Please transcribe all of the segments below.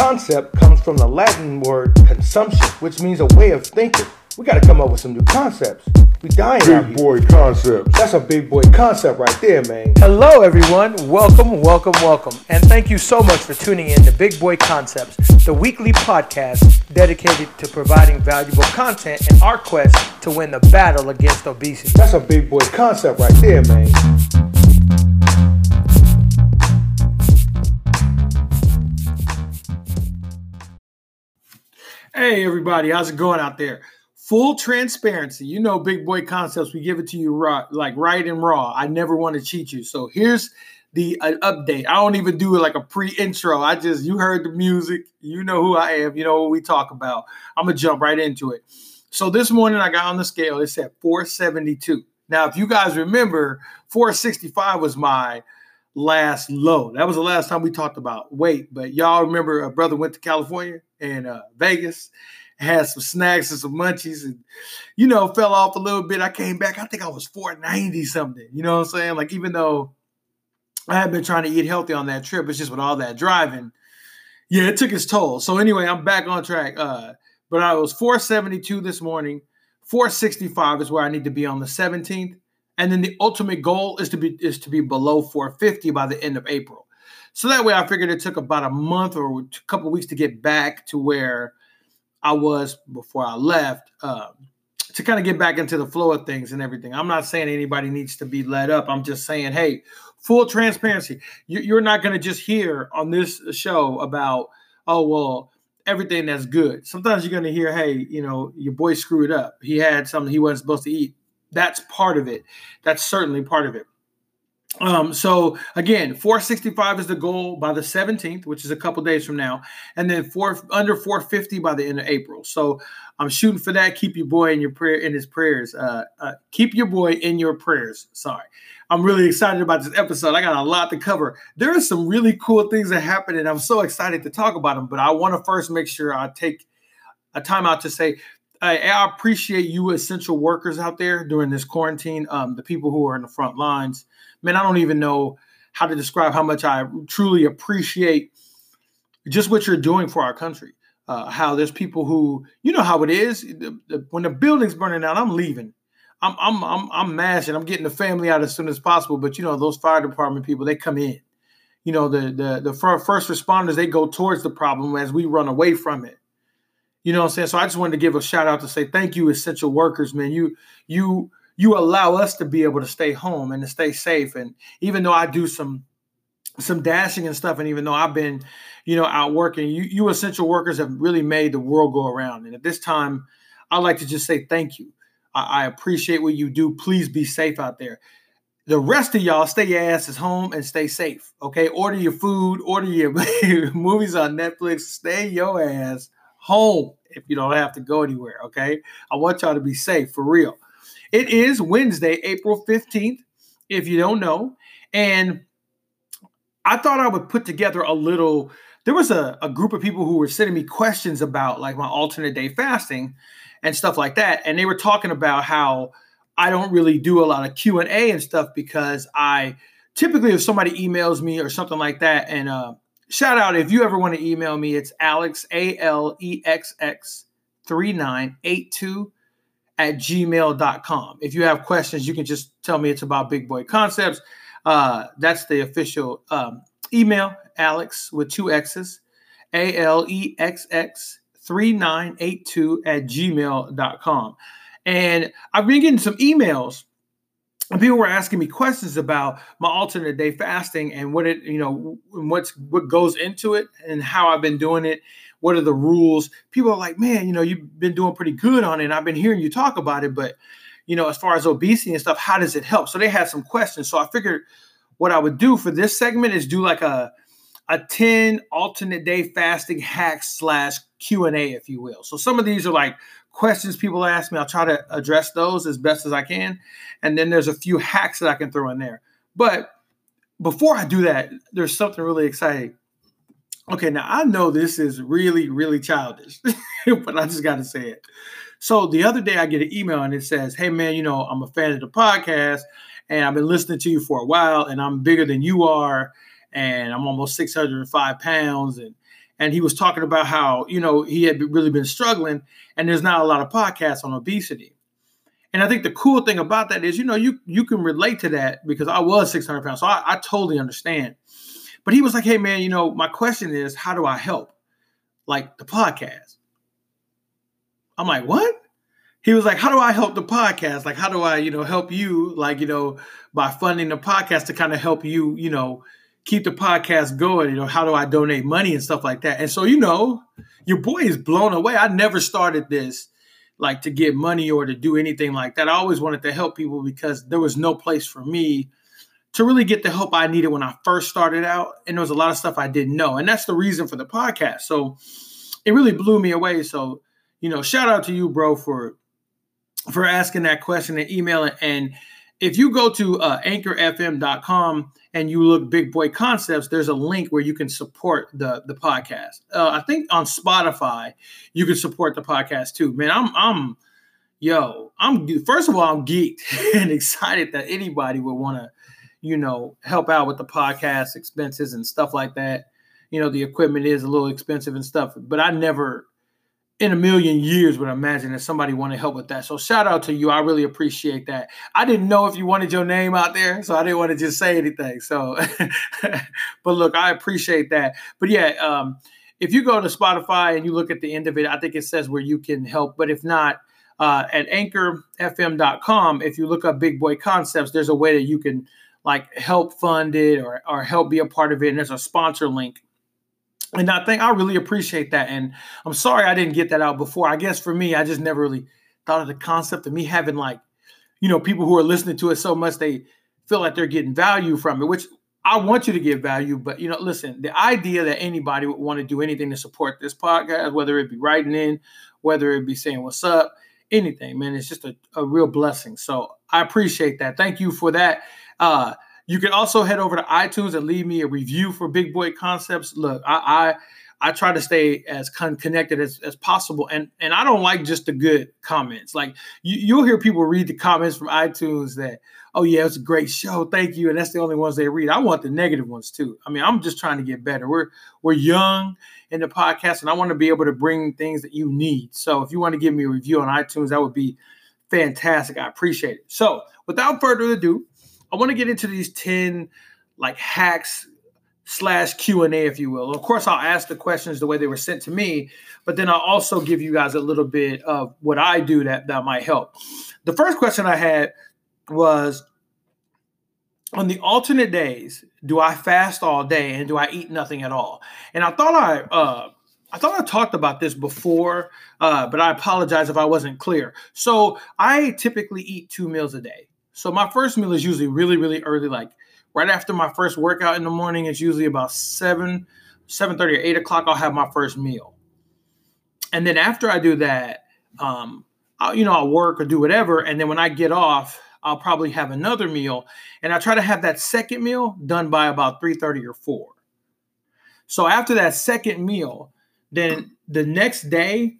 Concept comes from the Latin word consumption, which means a way of thinking. We got to come up with some new concepts. We dying out Big here. boy concepts. That's a big boy concept right there, man. Hello, everyone. Welcome, welcome, welcome. And thank you so much for tuning in to Big Boy Concepts, the weekly podcast dedicated to providing valuable content in our quest to win the battle against obesity. That's a big boy concept right there, man. Hey, everybody. How's it going out there? Full transparency. You know, Big Boy Concepts, we give it to you raw, like right and raw. I never want to cheat you. So here's the uh, update. I don't even do it like a pre intro. I just, you heard the music. You know who I am. You know what we talk about. I'm going to jump right into it. So this morning I got on the scale. It said 472. Now, if you guys remember, 465 was my last low. That was the last time we talked about weight. But y'all remember a brother went to California and uh, Vegas, had some snacks and some munchies, and you know fell off a little bit. I came back. I think I was 490 something. You know what I'm saying? Like even though I had been trying to eat healthy on that trip, it's just with all that driving. Yeah, it took its toll. So anyway, I'm back on track. Uh, but I was 472 this morning. 465 is where I need to be on the 17th. And then the ultimate goal is to be is to be below 450 by the end of April. So that way I figured it took about a month or a couple weeks to get back to where I was before I left. Um, to kind of get back into the flow of things and everything. I'm not saying anybody needs to be let up. I'm just saying, hey, full transparency. You, you're not going to just hear on this show about, oh, well, everything that's good. Sometimes you're going to hear, hey, you know, your boy screwed up. He had something he wasn't supposed to eat. That's part of it. That's certainly part of it. Um, so again, 465 is the goal by the 17th, which is a couple days from now, and then four under 450 by the end of April. So I'm shooting for that. Keep your boy in your prayer in his prayers. Uh, uh, keep your boy in your prayers. Sorry, I'm really excited about this episode. I got a lot to cover. There are some really cool things that happen, and I'm so excited to talk about them. But I want to first make sure I take a time out to say I, I appreciate you essential workers out there during this quarantine. Um, the people who are in the front lines. Man, I don't even know how to describe how much I truly appreciate just what you're doing for our country. Uh, how there's people who, you know, how it is when the building's burning down. I'm leaving. I'm I'm I'm I'm mashing. I'm getting the family out as soon as possible. But you know, those fire department people, they come in. You know, the the the first responders, they go towards the problem as we run away from it. You know what I'm saying? So I just wanted to give a shout out to say thank you, essential workers, man. You you you allow us to be able to stay home and to stay safe. And even though I do some some dashing and stuff, and even though I've been, you know, out working, you you essential workers have really made the world go around. And at this time, I'd like to just say thank you. I, I appreciate what you do. Please be safe out there. The rest of y'all, stay your asses home and stay safe. Okay, order your food, order your movies on Netflix. Stay your ass home if you don't have to go anywhere. Okay, I want y'all to be safe for real. It is Wednesday, April 15th, if you don't know. And I thought I would put together a little. There was a, a group of people who were sending me questions about like my alternate day fasting and stuff like that. And they were talking about how I don't really do a lot of Q&A and stuff because I typically if somebody emails me or something like that and uh, shout out if you ever want to email me it's alex a-l-e-x-x 3982 at gmail.com if you have questions you can just tell me it's about big boy concepts. Uh, that's the official um, email alex with two x's a-l-e-x-x 3982 at gmail.com and i've been getting some emails and people were asking me questions about my alternate day fasting and what it you know what's what goes into it and how i've been doing it what are the rules people are like man you know you've been doing pretty good on it and i've been hearing you talk about it but you know as far as obesity and stuff how does it help? So they had some questions. So i figured what i would do for this segment is do like a a 10 alternate day fasting hacks slash q&a if you will. So some of these are like questions people ask me i'll try to address those as best as i can. And then there's a few hacks that i can throw in there. But before i do that there's something really exciting. Okay now i know this is really really childish but i just got to say it. So the other day i get an email and it says hey man you know i'm a fan of the podcast and i've been listening to you for a while and i'm bigger than you are and I'm almost 605 pounds. And and he was talking about how you know he had really been struggling, and there's not a lot of podcasts on obesity. And I think the cool thing about that is, you know, you you can relate to that because I was 600 pounds, so I, I totally understand. But he was like, "Hey, man, you know, my question is, how do I help, like the podcast?" I'm like, "What?" He was like, "How do I help the podcast? Like, how do I, you know, help you, like, you know, by funding the podcast to kind of help you, you know, keep the podcast going? You know, how do I donate money and stuff like that?" And so, you know, your boy is blown away. I never started this like to get money or to do anything like that. I always wanted to help people because there was no place for me to really get the help I needed when I first started out. And there was a lot of stuff I didn't know. And that's the reason for the podcast. So it really blew me away. So, you know, shout out to you, bro, for for asking that question and emailing. And if you go to uh, anchorfm.com and you look Big Boy Concepts, there's a link where you can support the the podcast. Uh, I think on Spotify you can support the podcast too. Man, I'm I'm yo, I'm first of all I'm geeked and excited that anybody would want to, you know, help out with the podcast expenses and stuff like that. You know, the equipment is a little expensive and stuff, but I never in a million years would imagine that somebody want to help with that. So shout out to you. I really appreciate that. I didn't know if you wanted your name out there, so I didn't want to just say anything. So, but look, I appreciate that. But yeah, um, if you go to Spotify and you look at the end of it, I think it says where you can help. But if not, uh, at anchorfm.com, if you look up Big Boy Concepts, there's a way that you can like help fund it or, or help be a part of it. And there's a sponsor link and I think I really appreciate that. And I'm sorry I didn't get that out before. I guess for me, I just never really thought of the concept of me having like, you know, people who are listening to it so much they feel like they're getting value from it, which I want you to get value. But you know, listen, the idea that anybody would want to do anything to support this podcast, whether it be writing in, whether it be saying what's up, anything, man, it's just a, a real blessing. So I appreciate that. Thank you for that. Uh, you can also head over to iTunes and leave me a review for Big Boy Concepts. Look, I I, I try to stay as con- connected as, as possible, and and I don't like just the good comments. Like you, you'll hear people read the comments from iTunes that, oh yeah, it's a great show, thank you, and that's the only ones they read. I want the negative ones too. I mean, I'm just trying to get better. We're we're young in the podcast, and I want to be able to bring things that you need. So if you want to give me a review on iTunes, that would be fantastic. I appreciate it. So without further ado I want to get into these 10 like hacks slash Q&A, if you will. Of course, I'll ask the questions the way they were sent to me, but then I'll also give you guys a little bit of what I do that, that might help. The first question I had was, on the alternate days, do I fast all day and do I eat nothing at all? And I thought I uh, I thought I talked about this before, uh, but I apologize if I wasn't clear. So I typically eat two meals a day. So my first meal is usually really, really early, like right after my first workout in the morning. It's usually about seven, seven thirty or eight o'clock. I'll have my first meal, and then after I do that, um, I'll, you know, I'll work or do whatever, and then when I get off, I'll probably have another meal, and I try to have that second meal done by about three thirty or four. So after that second meal, then the next day,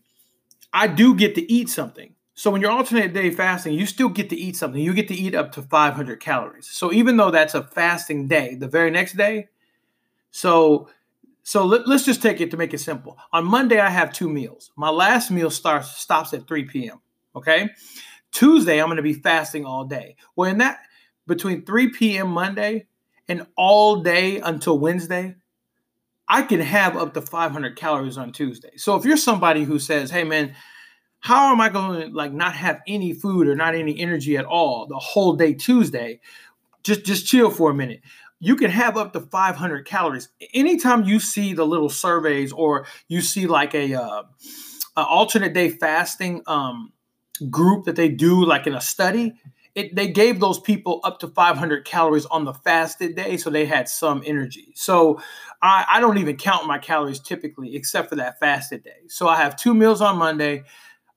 I do get to eat something. So when you're alternate day fasting, you still get to eat something. You get to eat up to 500 calories. So even though that's a fasting day, the very next day, so so let, us just take it to make it simple. On Monday, I have two meals. My last meal starts stops at 3 p.m. Okay. Tuesday, I'm going to be fasting all day. Well, in that between 3 p.m. Monday and all day until Wednesday, I can have up to 500 calories on Tuesday. So if you're somebody who says, "Hey, man," how am I going to like not have any food or not any energy at all the whole day Tuesday? Just just chill for a minute. You can have up to 500 calories. Anytime you see the little surveys or you see like a, uh, alternate day fasting um, group that they do like in a study, it, they gave those people up to 500 calories on the fasted day, so they had some energy. So I, I don't even count my calories typically, except for that fasted day. So I have two meals on Monday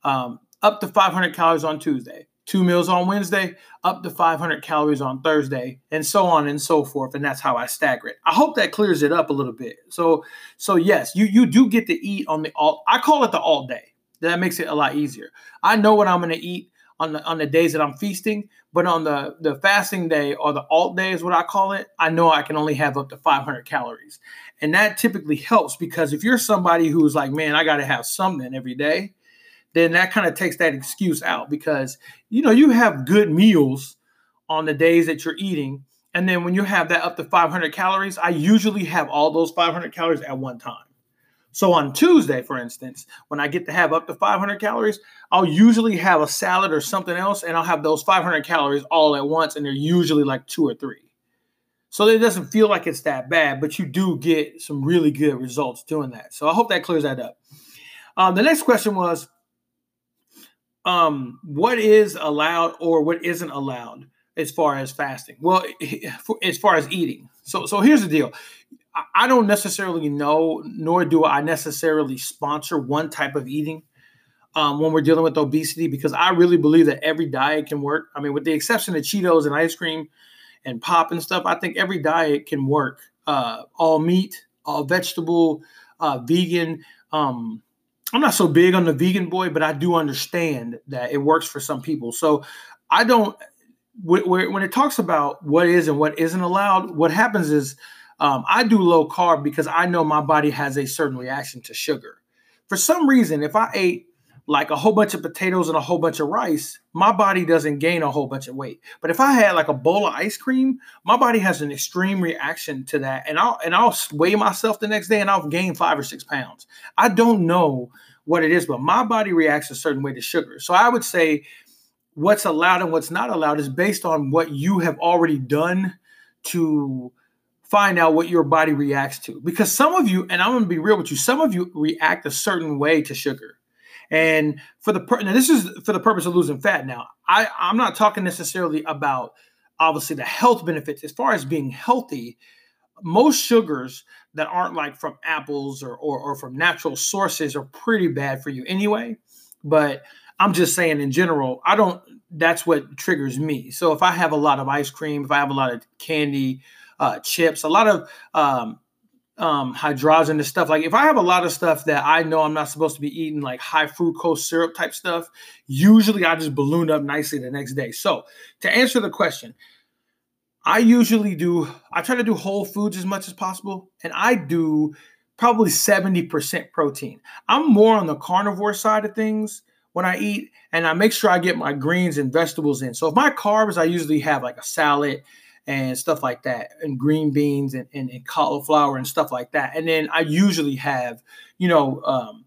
um, up to 500 calories on Tuesday, two meals on Wednesday, up to 500 calories on Thursday, and so on and so forth. And that's how I stagger it. I hope that clears it up a little bit. So, so yes, you you do get to eat on the alt. I call it the alt day. That makes it a lot easier. I know what I'm going to eat on the on the days that I'm feasting. But on the the fasting day or the alt day is what I call it, I know I can only have up to 500 calories, and that typically helps because if you're somebody who's like, man, I got to have something every day, then that kind of takes that excuse out because you know you have good meals on the days that you're eating, and then when you have that up to 500 calories, I usually have all those 500 calories at one time. So on Tuesday, for instance, when I get to have up to 500 calories, I'll usually have a salad or something else, and I'll have those 500 calories all at once, and they're usually like two or three. So it doesn't feel like it's that bad, but you do get some really good results doing that. So I hope that clears that up. Um, the next question was, um, what is allowed or what isn't allowed as far as fasting? Well, as far as eating. So, so here's the deal. I don't necessarily know, nor do I necessarily sponsor one type of eating um, when we're dealing with obesity because I really believe that every diet can work. I mean, with the exception of Cheetos and ice cream and pop and stuff, I think every diet can work. Uh, all meat, all vegetable, uh, vegan. Um, I'm not so big on the vegan boy, but I do understand that it works for some people. So I don't. When it talks about what is and what isn't allowed, what happens is um, I do low carb because I know my body has a certain reaction to sugar. For some reason, if I ate like a whole bunch of potatoes and a whole bunch of rice, my body doesn't gain a whole bunch of weight. But if I had like a bowl of ice cream, my body has an extreme reaction to that, and I'll and I'll weigh myself the next day and I'll gain five or six pounds. I don't know what it is, but my body reacts a certain way to sugar. So I would say what's allowed and what's not allowed is based on what you have already done to find out what your body reacts to. Because some of you, and I'm going to be real with you, some of you react a certain way to sugar. And for the per- now, this is for the purpose of losing fat. Now, I I'm not talking necessarily about obviously the health benefits. As far as being healthy, most sugars that aren't like from apples or, or, or from natural sources are pretty bad for you anyway. But I'm just saying in general, I don't. That's what triggers me. So if I have a lot of ice cream, if I have a lot of candy, uh, chips, a lot of um, um, hydrogenous stuff. Like if I have a lot of stuff that I know I'm not supposed to be eating, like high fructose syrup type stuff, usually I just balloon up nicely the next day. So to answer the question, I usually do, I try to do whole foods as much as possible, and I do probably 70% protein. I'm more on the carnivore side of things when I eat, and I make sure I get my greens and vegetables in. So if my carbs, I usually have like a salad and stuff like that, and green beans and, and, and, cauliflower and stuff like that. And then I usually have, you know, um,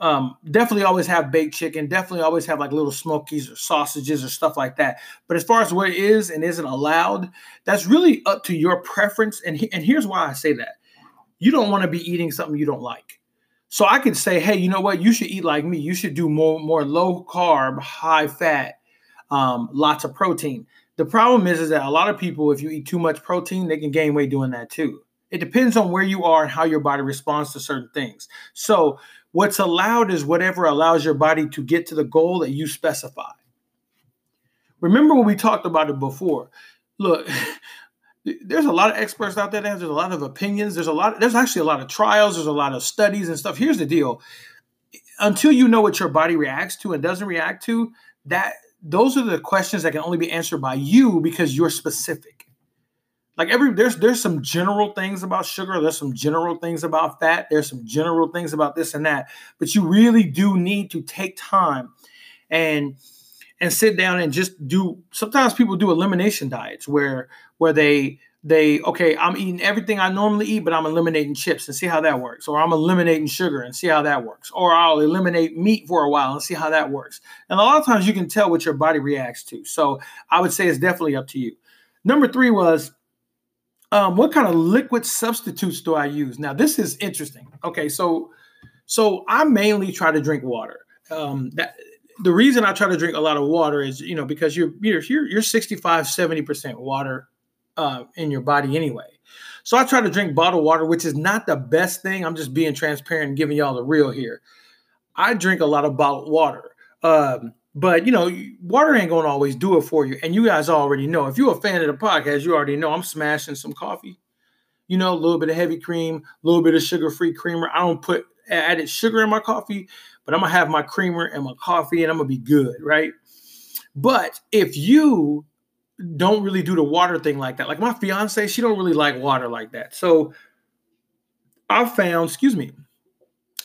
um, definitely always have baked chicken, definitely always have like little smokies or sausages or stuff like that. But as far as what is and isn't allowed, that's really up to your preference. And, he, and here's why I say that you don't want to be eating something you don't like. So I could say, hey, you know what? You should eat like me. You should do more more low carb, high fat, um, lots of protein. The problem is, is that a lot of people, if you eat too much protein, they can gain weight doing that too. It depends on where you are and how your body responds to certain things. So, what's allowed is whatever allows your body to get to the goal that you specify. Remember when we talked about it before? Look, there's a lot of experts out there. There's a lot of opinions. There's a lot. There's actually a lot of trials. There's a lot of studies and stuff. Here's the deal: until you know what your body reacts to and doesn't react to, that those are the questions that can only be answered by you because you're specific. Like every there's there's some general things about sugar, there's some general things about fat, there's some general things about this and that, but you really do need to take time and and sit down and just do sometimes people do elimination diets where where they they okay i'm eating everything i normally eat but i'm eliminating chips and see how that works. Or i'm eliminating sugar and see how that works. Or i'll eliminate meat for a while and see how that works. And a lot of times you can tell what your body reacts to. So i would say it's definitely up to you. Number three was um, what kind of liquid substitutes do i use? Now this is interesting. Okay so so i mainly try to drink water. Um, that the reason i try to drink a lot of water is you know because you're you're you're 65 70% water uh, in your body anyway. So I try to drink bottled water, which is not the best thing. I'm just being transparent and giving y'all the real here. I drink a lot of bottled water. Um, but you know, water ain't gonna always do it for you. And you guys already know. If you're a fan of the podcast, you already know I'm smashing some coffee. You know, a little bit of heavy cream, a little bit of sugar-free creamer. I don't put added sugar in my coffee, but I'm gonna have my creamer and my coffee, and I'm gonna be good, right? But if you don't really do the water thing like that, like my fiance, she don't really like water like that. So I found, excuse me,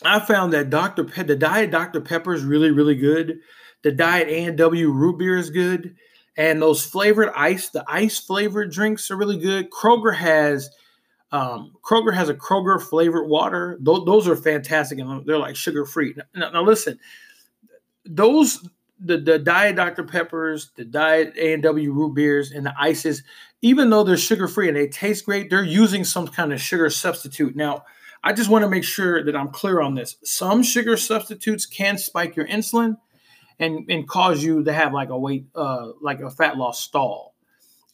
I found that Dr. Pe- the diet Dr. Pepper is really, really good. The diet A&W root beer is good. And those flavored ice, the ice flavored drinks are really good. Kroger has um, Kroger has a Kroger flavored water. Th- those are fantastic and they're like sugar free. Now, now, listen, those the, the diet Dr. Peppers, the diet A&W root beers, and the ices, even though they're sugar free and they taste great, they're using some kind of sugar substitute. Now, I just want to make sure that I'm clear on this. Some sugar substitutes can spike your insulin and, and cause you to have like a weight, uh, like a fat loss stall.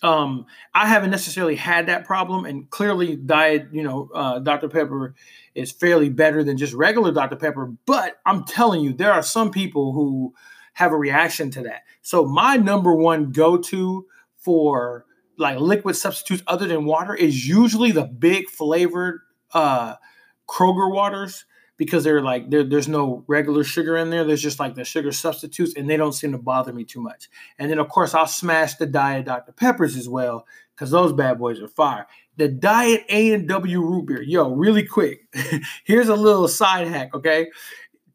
Um, I haven't necessarily had that problem, and clearly, diet, you know, uh, Dr. Pepper is fairly better than just regular Dr. Pepper. But I'm telling you, there are some people who have a reaction to that. So my number one go-to for like liquid substitutes other than water is usually the big flavored uh, Kroger waters because they're like they're, there's no regular sugar in there. There's just like the sugar substitutes, and they don't seem to bother me too much. And then of course I'll smash the diet Dr Peppers as well because those bad boys are fire. The diet A and W root beer, yo, really quick. Here's a little side hack, okay?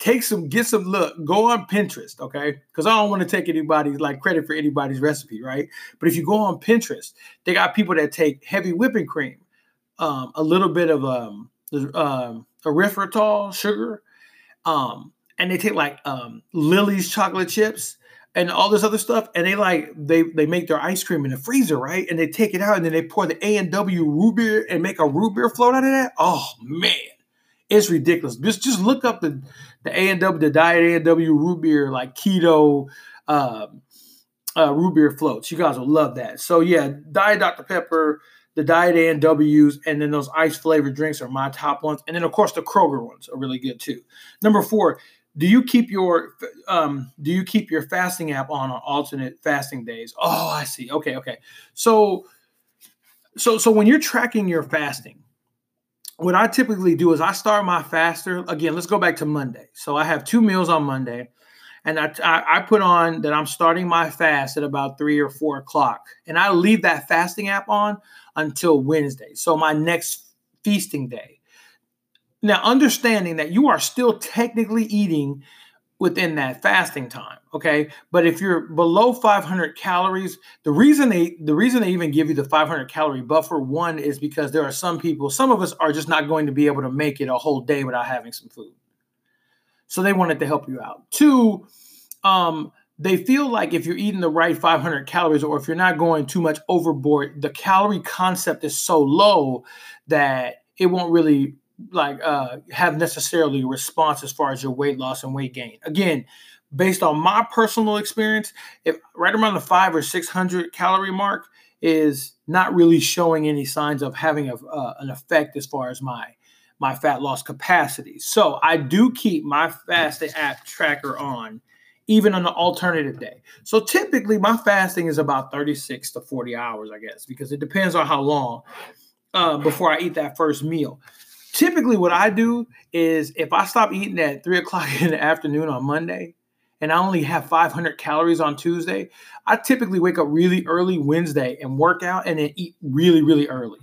Take some, get some look, go on Pinterest, okay? Because I don't want to take anybody's like credit for anybody's recipe, right? But if you go on Pinterest, they got people that take heavy whipping cream, um, a little bit of um, um, erythritol sugar, um, and they take like um, Lily's chocolate chips and all this other stuff, and they like they they make their ice cream in the freezer, right? And they take it out and then they pour the A and W root beer and make a root beer float out of that. Oh man, it's ridiculous. Just just look up the the A and W, the diet A and W root beer like keto. Um, uh, root beer floats. You guys will love that. So yeah, Diet Dr Pepper, the Diet A and W's, and then those ice flavored drinks are my top ones. And then of course the Kroger ones are really good too. Number four, do you keep your um, do you keep your fasting app on on alternate fasting days? Oh, I see. Okay, okay. So so so when you're tracking your fasting, what I typically do is I start my faster again. Let's go back to Monday. So I have two meals on Monday and I, I, put on that I'm starting my fast at about three or four o'clock, and I leave that fasting app on until Wednesday. So my next feasting day. Now, understanding that you are still technically eating within that fasting time, okay? But if you're below 500 calories, the reason they the reason they even give you the 500 calorie buffer one is because there are some people, some of us are just not going to be able to make it a whole day without having some food. So they wanted to help you out. Two, um, they feel like if you're eating the right 500 calories or if you're not going too much overboard, the calorie concept is so low that it won't really like uh, have necessarily a response as far as your weight loss and weight gain. Again, based on my personal experience, if right around the five or 600 calorie mark is not really showing any signs of having a, uh, an effect as far as my my fat loss capacity. So I do keep my fasting app tracker on even on an alternative day. So typically my fasting is about 36 to 40 hours, I guess, because it depends on how long uh, before I eat that first meal. Typically, what I do is if I stop eating at three o'clock in the afternoon on Monday and I only have 500 calories on Tuesday, I typically wake up really early Wednesday and work out and then eat really, really early.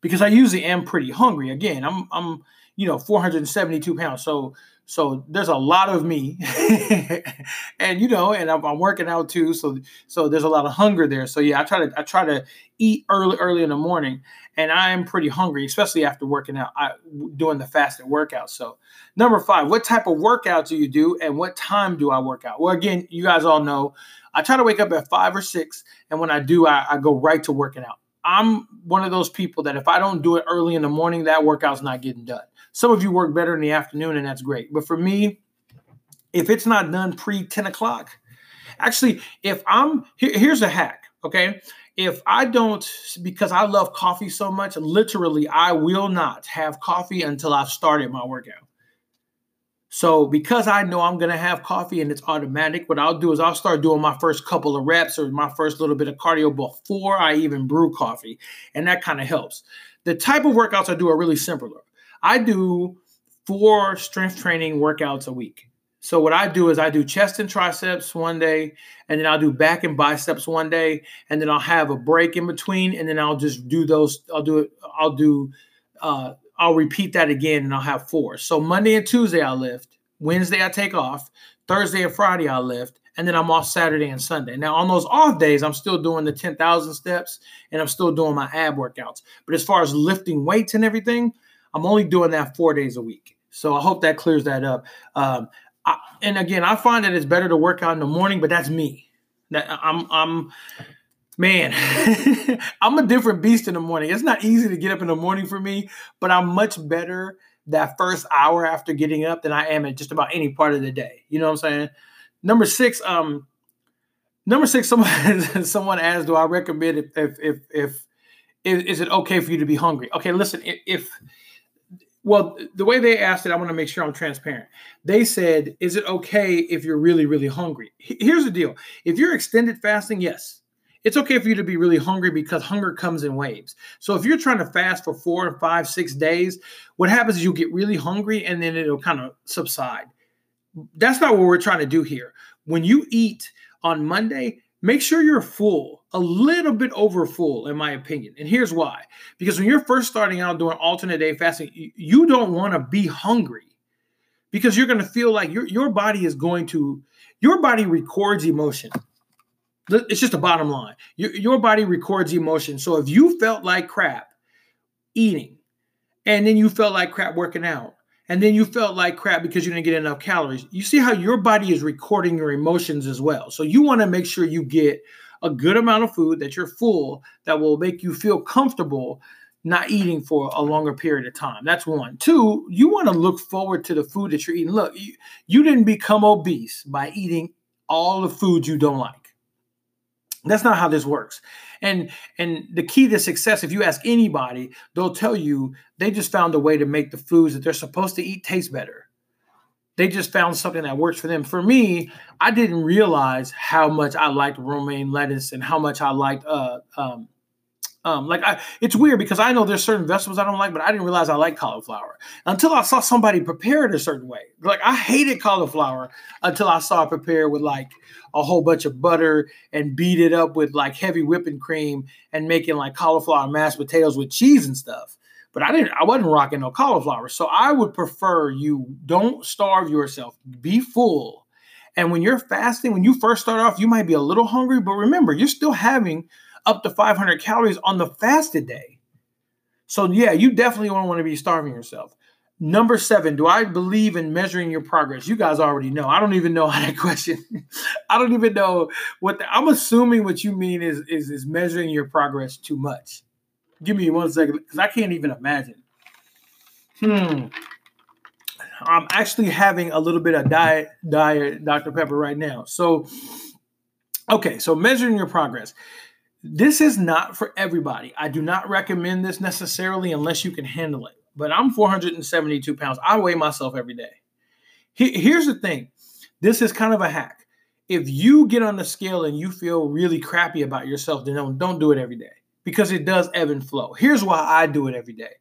Because I usually am pretty hungry. Again, I'm I'm you know 472 pounds, so so there's a lot of me, and you know, and I'm, I'm, working out too, so so there's a lot of hunger there. So yeah, I try to I try to eat early early in the morning, and I am pretty hungry, especially after working out, I, doing the fasted workout. So number five, what type of workout do you do, and what time do I work out? Well, again, you guys all know I try to wake up at five or six, and when I do, I, I go right to working out. I'm one of those people that if I don't do it early in the morning, that workout's not getting done. Some of you work better in the afternoon, and that's great. But for me, if it's not done pre 10 o'clock, actually, if I'm here, here's a hack, okay? If I don't, because I love coffee so much, literally, I will not have coffee until I've started my workout. So because I know I'm gonna have coffee and it's automatic, what I'll do is I'll start doing my first couple of reps or my first little bit of cardio before I even brew coffee, and that kind of helps. The type of workouts I do are really simpler. I do four strength training workouts a week. So what I do is I do chest and triceps one day, and then I'll do back and biceps one day, and then I'll have a break in between, and then I'll just do those. I'll do it. I'll do. Uh, I'll repeat that again, and I'll have four. So Monday and Tuesday I lift. Wednesday I take off. Thursday and Friday I lift, and then I'm off Saturday and Sunday. Now on those off days, I'm still doing the ten thousand steps, and I'm still doing my ab workouts. But as far as lifting weights and everything, I'm only doing that four days a week. So I hope that clears that up. Um, I, and again, I find that it's better to work out in the morning, but that's me. That I'm, I'm, man, I'm a different beast in the morning. It's not easy to get up in the morning for me, but I'm much better that first hour after getting up than I am at just about any part of the day. You know what I'm saying? Number six, um, number six, someone someone asked, do I recommend if if if, if is, it okay for you to be hungry? Okay, listen, if, if well, the way they asked it, I want to make sure I'm transparent. They said, Is it okay if you're really, really hungry? Here's the deal if you're extended fasting, yes, it's okay for you to be really hungry because hunger comes in waves. So if you're trying to fast for four, five, six days, what happens is you get really hungry and then it'll kind of subside. That's not what we're trying to do here. When you eat on Monday, make sure you're full, a little bit over full, in my opinion. And here's why because when you're first starting out doing alternate day fasting, you don't want to be hungry because you're going to feel like your, your body is going to, your body records emotion. It's just a bottom line. Your, your body records emotion. So if you felt like crap eating, and then you felt like crap working out, and then you felt like crap because you didn't get enough calories. You see how your body is recording your emotions as well. So you want to make sure you get a good amount of food that you're full that will make you feel comfortable not eating for a longer period of time. That's one. Two, you want to look forward to the food that you're eating. Look, you, you didn't become obese by eating all the food you don't like. That's not how this works. And and the key to success, if you ask anybody, they'll tell you they just found a way to make the foods that they're supposed to eat taste better. They just found something that works for them. For me, I didn't realize how much I liked romaine lettuce and how much I liked uh, um, um, like I, it's weird because I know there's certain vegetables I don't like, but I didn't realize I like cauliflower until I saw somebody prepare it a certain way. Like I hated cauliflower until I saw it prepared with like a whole bunch of butter and beat it up with like heavy whipping cream and making like cauliflower mashed potatoes with cheese and stuff. But I didn't. I wasn't rocking no cauliflower, so I would prefer you don't starve yourself. Be full. And when you're fasting, when you first start off, you might be a little hungry, but remember, you're still having up to 500 calories on the fasted day. So, yeah, you definitely don't want to be starving yourself. Number seven, do I believe in measuring your progress? You guys already know. I don't even know how that question. I don't even know what the, I'm assuming what you mean is, is is measuring your progress too much. Give me one second because I can't even imagine. Hmm. I'm actually having a little bit of diet diet Dr. Pepper right now. So, okay, so measuring your progress. This is not for everybody. I do not recommend this necessarily unless you can handle it. But I'm 472 pounds. I weigh myself every day. Here's the thing this is kind of a hack. If you get on the scale and you feel really crappy about yourself, then don't, don't do it every day because it does ebb and flow. Here's why I do it every day.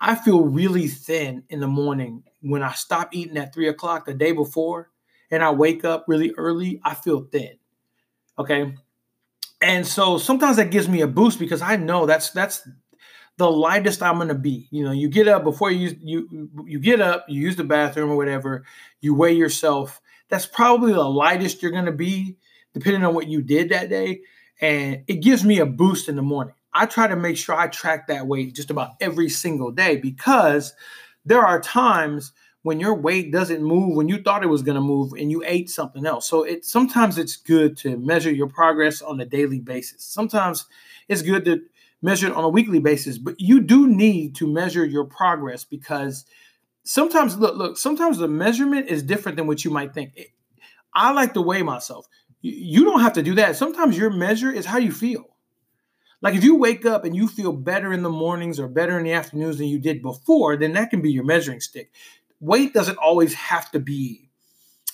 I feel really thin in the morning when I stop eating at three o'clock the day before and I wake up really early. I feel thin. Okay. And so sometimes that gives me a boost because I know that's that's the lightest I'm gonna be. You know, you get up before you you you get up, you use the bathroom or whatever, you weigh yourself. That's probably the lightest you're gonna be, depending on what you did that day. And it gives me a boost in the morning. I try to make sure I track that weight just about every single day because there are times when your weight doesn't move when you thought it was going to move and you ate something else. So it sometimes it's good to measure your progress on a daily basis. Sometimes it's good to measure it on a weekly basis, but you do need to measure your progress because sometimes look look sometimes the measurement is different than what you might think. I like to weigh myself. You don't have to do that. Sometimes your measure is how you feel. Like if you wake up and you feel better in the mornings or better in the afternoons than you did before, then that can be your measuring stick weight doesn't always have to be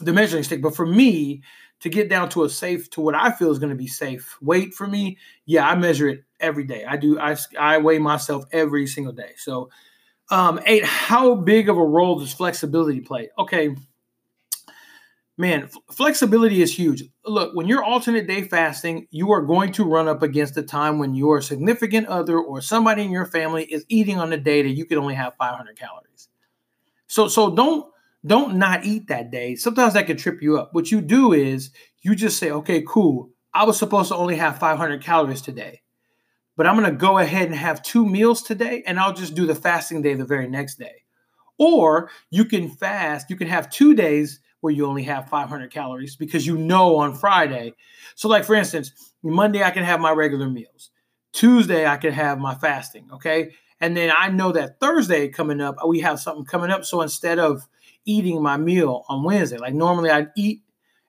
the measuring stick. But for me, to get down to a safe, to what I feel is going to be safe weight for me, yeah, I measure it every day. I do. I, I weigh myself every single day. So, um, eight, how big of a role does flexibility play? Okay. man, flexibility is huge. Look, when you're alternate day fasting, you are going to run up against the time when your significant other or somebody in your family is eating on a day that you can only have 500 calories. So, so don't don't not eat that day. Sometimes that can trip you up. What you do is you just say, okay, cool. I was supposed to only have 500 calories today, but I'm going to go ahead and have two meals today, and I'll just do the fasting day the very next day. Or you can fast, you can have two days where you only have 500 calories because you know on Friday. So, like for instance, Monday I can have my regular meals, Tuesday I can have my fasting, okay? And then I know that Thursday coming up, we have something coming up. So instead of eating my meal on Wednesday, like normally I'd eat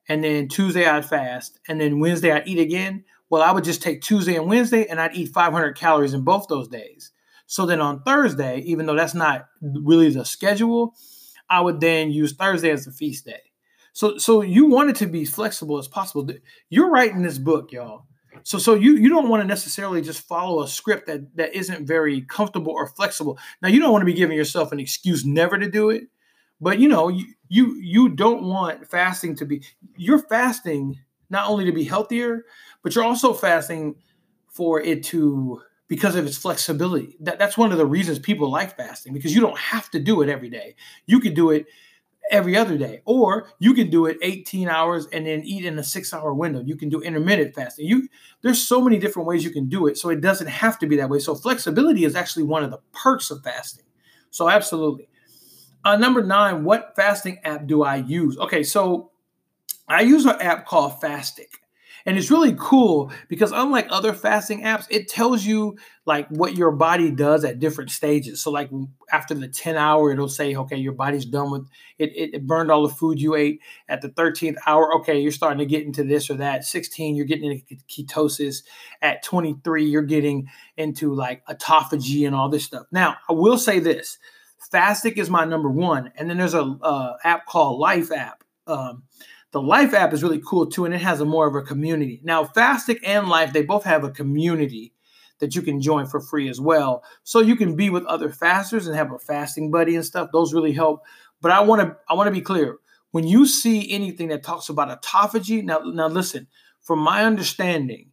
and then Tuesday I'd fast and then Wednesday I'd eat again. Well, I would just take Tuesday and Wednesday and I'd eat 500 calories in both those days. So then on Thursday, even though that's not really the schedule, I would then use Thursday as a feast day. So so you want it to be flexible as possible. You're writing this book, y'all. So so you you don't want to necessarily just follow a script that that isn't very comfortable or flexible. Now you don't want to be giving yourself an excuse never to do it, but you know you you you don't want fasting to be you're fasting not only to be healthier, but you're also fasting for it to because of its flexibility. That, that's one of the reasons people like fasting because you don't have to do it every day. You could do it every other day, or you can do it 18 hours and then eat in a six hour window. You can do intermittent fasting. You there's so many different ways you can do it, so it doesn't have to be that way. So flexibility is actually one of the perks of fasting. So absolutely. Uh, number nine, what fasting app do I use? Okay, so I use an app called Fastic. And it's really cool because unlike other fasting apps, it tells you like what your body does at different stages. So like after the 10 hour, it'll say, okay, your body's done with it, it, it burned all the food you ate. At the 13th hour, okay, you're starting to get into this or that. 16, you're getting into ketosis. At 23, you're getting into like autophagy and all this stuff. Now, I will say this. Fastic is my number one. And then there's a uh, app called Life app. Um, the Life app is really cool too, and it has a more of a community. Now, Fastic and Life, they both have a community that you can join for free as well. So you can be with other fasters and have a fasting buddy and stuff. Those really help. But I want to I want to be clear. When you see anything that talks about autophagy, now now listen, from my understanding,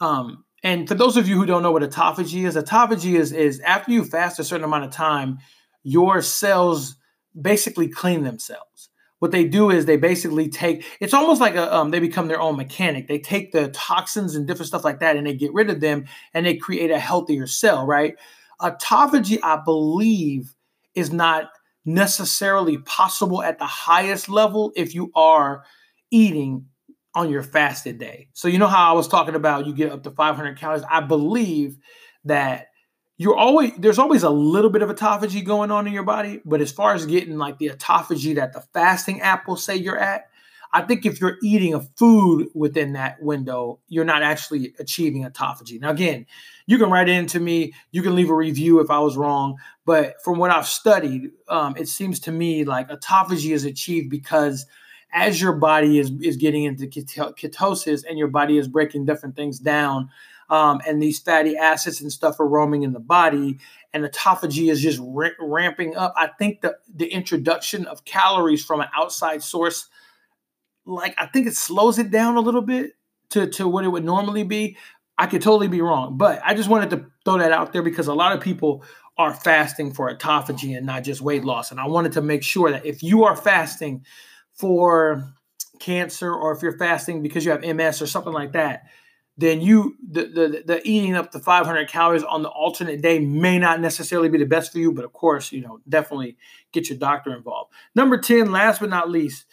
um, and for those of you who don't know what autophagy is, autophagy is is after you fast a certain amount of time, your cells basically clean themselves what they do is they basically take it's almost like a um, they become their own mechanic. They take the toxins and different stuff like that and they get rid of them and they create a healthier cell right? Autophagy i believe is not necessarily possible at the highest level if you are eating on your fasted day. So you know how i was talking about you get up to 500 calories? I believe that you're always there's always a little bit of autophagy going on in your body, but as far as getting like the autophagy that the fasting app will say you're at, I think if you're eating a food within that window, you're not actually achieving autophagy. Now, again, you can write into me, you can leave a review if I was wrong, but from what I've studied, um, it seems to me like autophagy is achieved because as your body is is getting into ketosis and your body is breaking different things down um, and these fatty acids and stuff are roaming in the body, and autophagy is just r- ramping up. I think the the introduction of calories from an outside source, like I think it slows it down a little bit to to what it would normally be. I could totally be wrong, but I just wanted to throw that out there because a lot of people are fasting for autophagy and not just weight loss. And I wanted to make sure that if you are fasting for cancer or if you're fasting because you have MS or something like that, then you the, the the eating up to 500 calories on the alternate day may not necessarily be the best for you but of course you know definitely get your doctor involved. Number 10 last but not least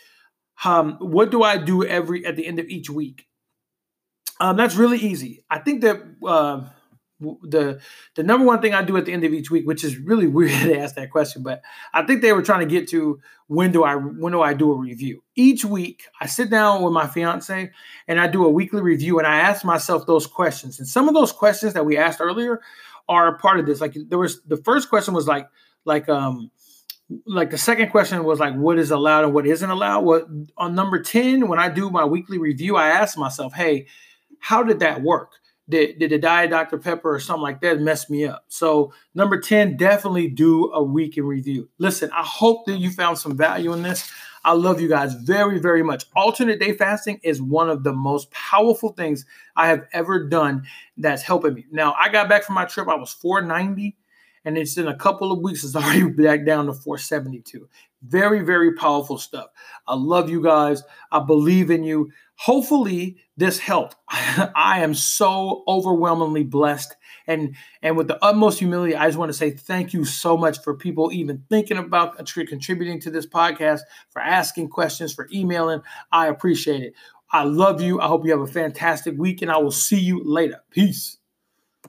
um, what do i do every at the end of each week? Um, that's really easy. I think that uh, the the number one thing I do at the end of each week, which is really weird to ask that question, but I think they were trying to get to when do I when do I do a review? Each week, I sit down with my fiance and I do a weekly review, and I ask myself those questions. And some of those questions that we asked earlier are a part of this. Like there was the first question was like like um like the second question was like what is allowed and what isn't allowed. What on number ten when I do my weekly review, I ask myself, hey, how did that work? Did, did the diet Dr. Pepper or something like that mess me up. So number 10, definitely do a week in review. Listen, I hope that you found some value in this. I love you guys very, very much. Alternate day fasting is one of the most powerful things I have ever done that's helping me. Now, I got back from my trip, I was 490, and it's in a couple of weeks, it's already back down to 472. Very, very powerful stuff. I love you guys. I believe in you. Hopefully, this helped. I am so overwhelmingly blessed. And, and with the utmost humility, I just want to say thank you so much for people even thinking about contributing to this podcast, for asking questions, for emailing. I appreciate it. I love you. I hope you have a fantastic week, and I will see you later. Peace.